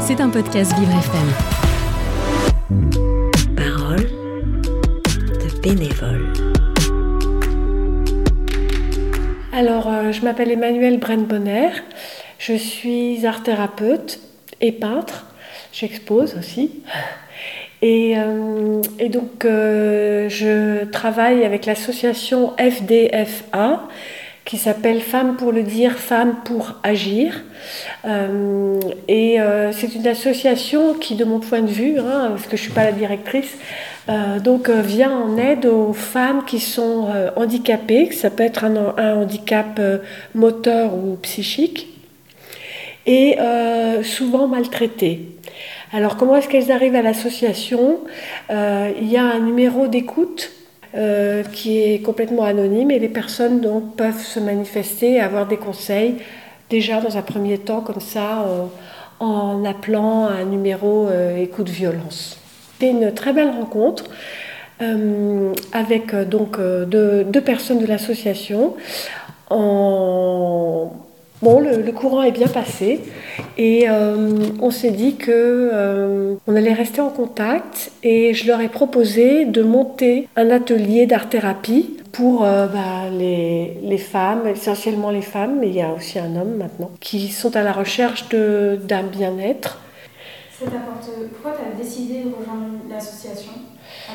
C'est un podcast Vivre FM. Parole de bénévole. Alors, euh, je m'appelle Emmanuelle Brenn-Bonner. Je suis art thérapeute et peintre. J'expose aussi. Et, euh, et donc, euh, je travaille avec l'association FDFA qui s'appelle Femmes pour le dire, Femmes pour agir. Euh, et euh, c'est une association qui, de mon point de vue, hein, parce que je ne suis pas la directrice, euh, donc vient en aide aux femmes qui sont handicapées, que ça peut être un, handicap moteur ou psychique, et souvent maltraitées. Alors comment est-ce qu'elles arrivent à l'association? Il y a un numéro d'écoute euh, qui est complètement anonyme et les personnes donc peuvent se manifester et avoir des conseils déjà dans un premier temps comme ça en, en appelant un numéro euh, écoute violence. C'était une très belle rencontre euh, avec euh, donc euh, deux, deux personnes de l'association. En... Bon, le, courant est bien passé et euh, on s'est dit que euh, on allait rester en contact et je leur ai proposé de monter un atelier d'art-thérapie pour euh, bah, les, les femmes, essentiellement les femmes, mais il y a aussi un homme maintenant, qui sont à la recherche d'un bien-être. Pourquoi tu as décidé de rejoindre l'association?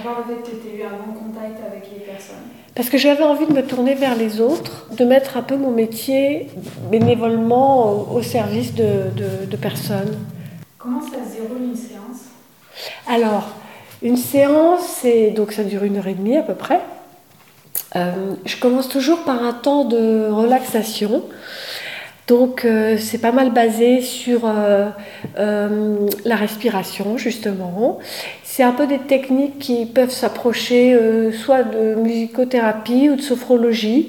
Part le fait que tu eu un bon contact avec les personnes. Parce que j'avais envie de me tourner vers les autres, de mettre un peu mon métier bénévolement au, au service de, de- de personnes. Comment ça se déroule une séance? Alors, une séance, donc ça dure une heure et demie à peu près. Euh, je commence toujours par un temps de relaxation. Donc, euh, c'est pas mal basé sur euh, euh, la respiration, justement. C'est un peu des techniques qui peuvent s'approcher soit de musicothérapie ou de sophrologie.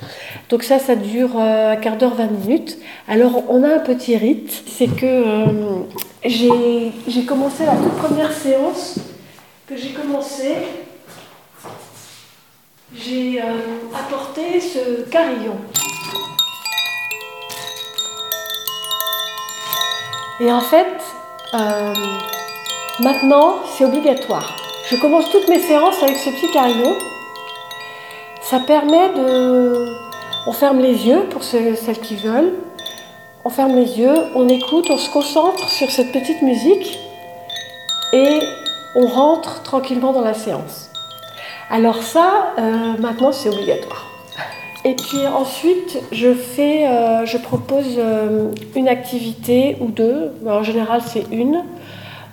Donc ça, ça dure un quart d'heure, 20 minutes. Alors, on a un petit rite. C'est que j'ai commencé la toute première séance que j'ai commencé. J'ai apporté ce carillon. Et en fait, euh, maintenant, c'est obligatoire. Je commence toutes mes séances avec ce petit carillon. Ça permet de... On ferme les yeux pour celles qui veulent. On ferme les yeux, on écoute, on se concentre sur cette petite musique et on rentre tranquillement dans la séance. Alors ça, euh, maintenant, c'est obligatoire. Et puis ensuite, je fais, euh, je propose euh, une activité ou deux. En général, c'est une,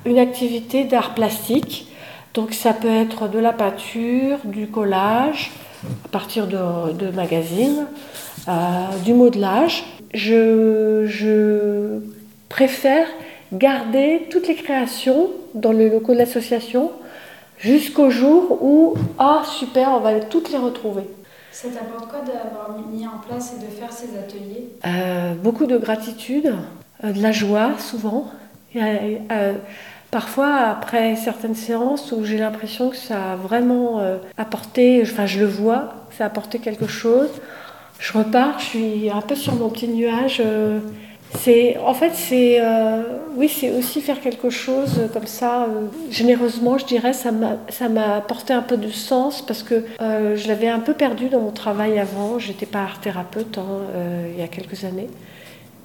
une activité d'art plastique. Donc ça peut être de la peinture, du collage, à partir de, magazines, euh, du modelage. Je, je préfère garder toutes les créations dans le locaux de l'association jusqu'au jour où, ah super, on va toutes les retrouver. Ça t'apporte quoi d'avoir mis en place et de faire ces ateliers? Euh, beaucoup de gratitude, euh, de la joie souvent. Euh, parfois, après certaines séances où j'ai l'impression que ça a vraiment apporté, enfin je le vois, ça a apporté quelque chose, je repars, je suis un peu sur mon petit nuage. C'est, en fait, c'est, euh, oui, c'est aussi faire quelque chose comme ça, euh, généreusement, je dirais. Ça m'a, ça m'a apporté un peu de sens parce que euh, je l'avais un peu perdu dans mon travail avant. J'étais pas art thérapeute hein, il y a quelques années.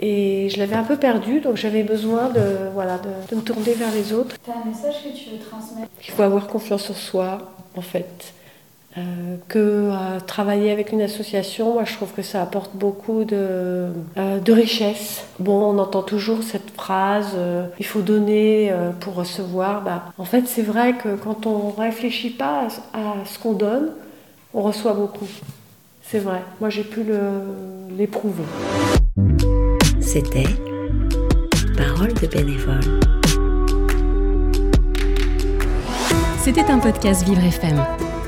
Et je l'avais un peu perdu, donc j'avais besoin de, voilà, de, de me tourner vers les autres. T'as un message que tu veux transmettre? Il faut avoir confiance en soi, en fait. Euh, que euh, travailler avec une association, moi je trouve que ça apporte beaucoup de, euh, de richesse. Bon, on entend toujours cette phrase euh, il faut donner euh, pour recevoir. Bah, en fait, c'est vrai que quand on réfléchit pas à, à ce qu'on donne, on reçoit beaucoup. C'est vrai. Moi j'ai pu l'éprouver. C'était Parole de bénévole. C'était un podcast Vivre FM.